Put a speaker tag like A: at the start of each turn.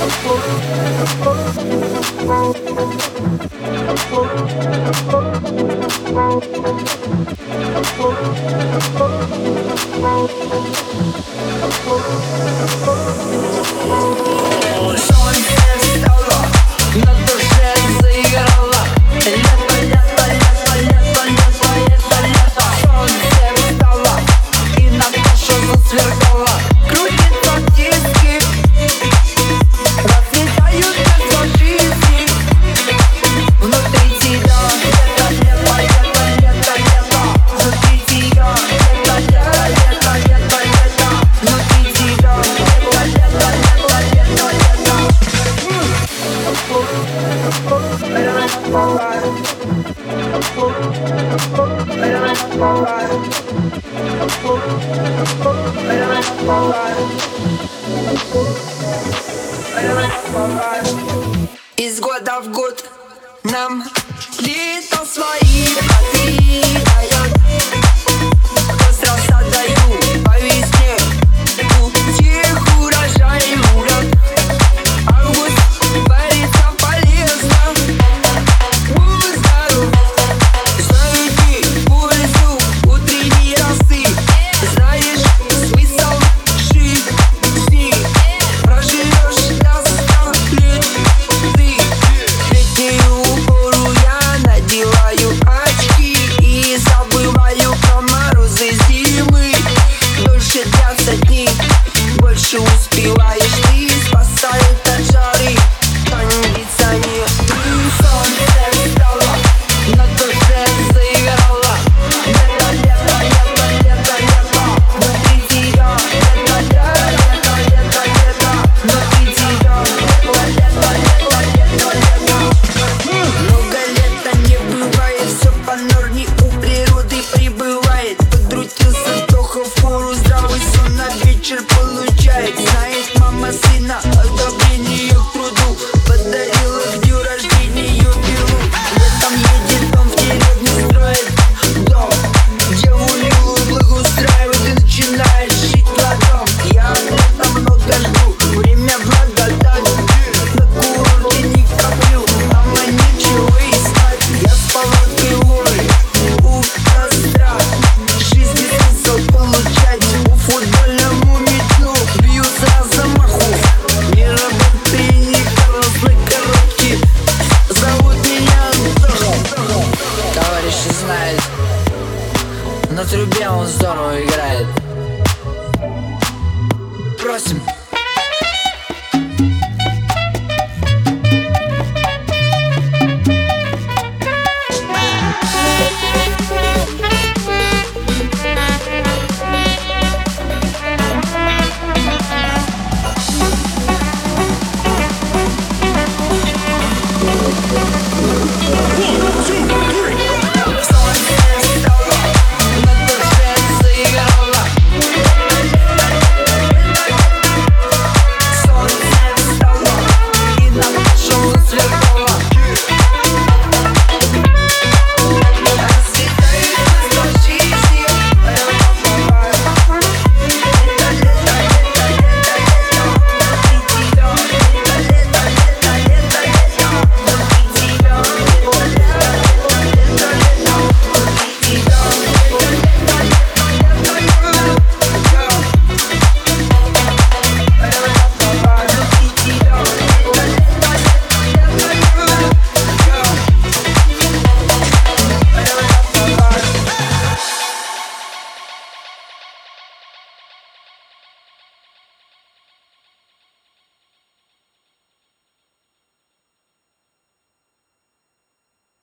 A: Thank Из года в год нам лето свои знает На трубе он здорово играет. Просим.